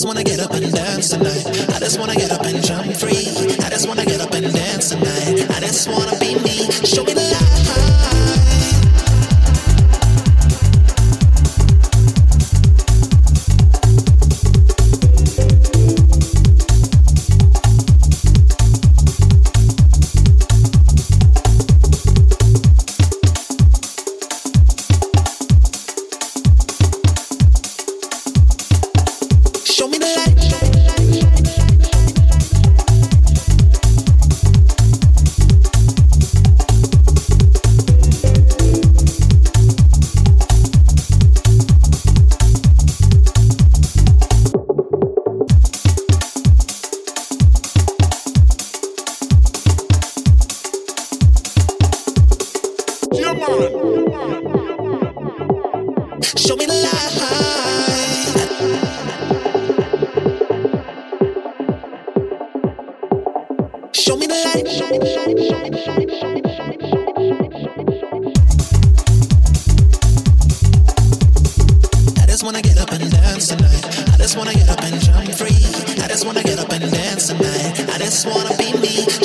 just wanna get up and dance tonight. I just wanna get up and jump free. I just wanna get up and dance tonight. I just wanna be just wanna get up and jump free. I just wanna get up and dance tonight. I just wanna be light.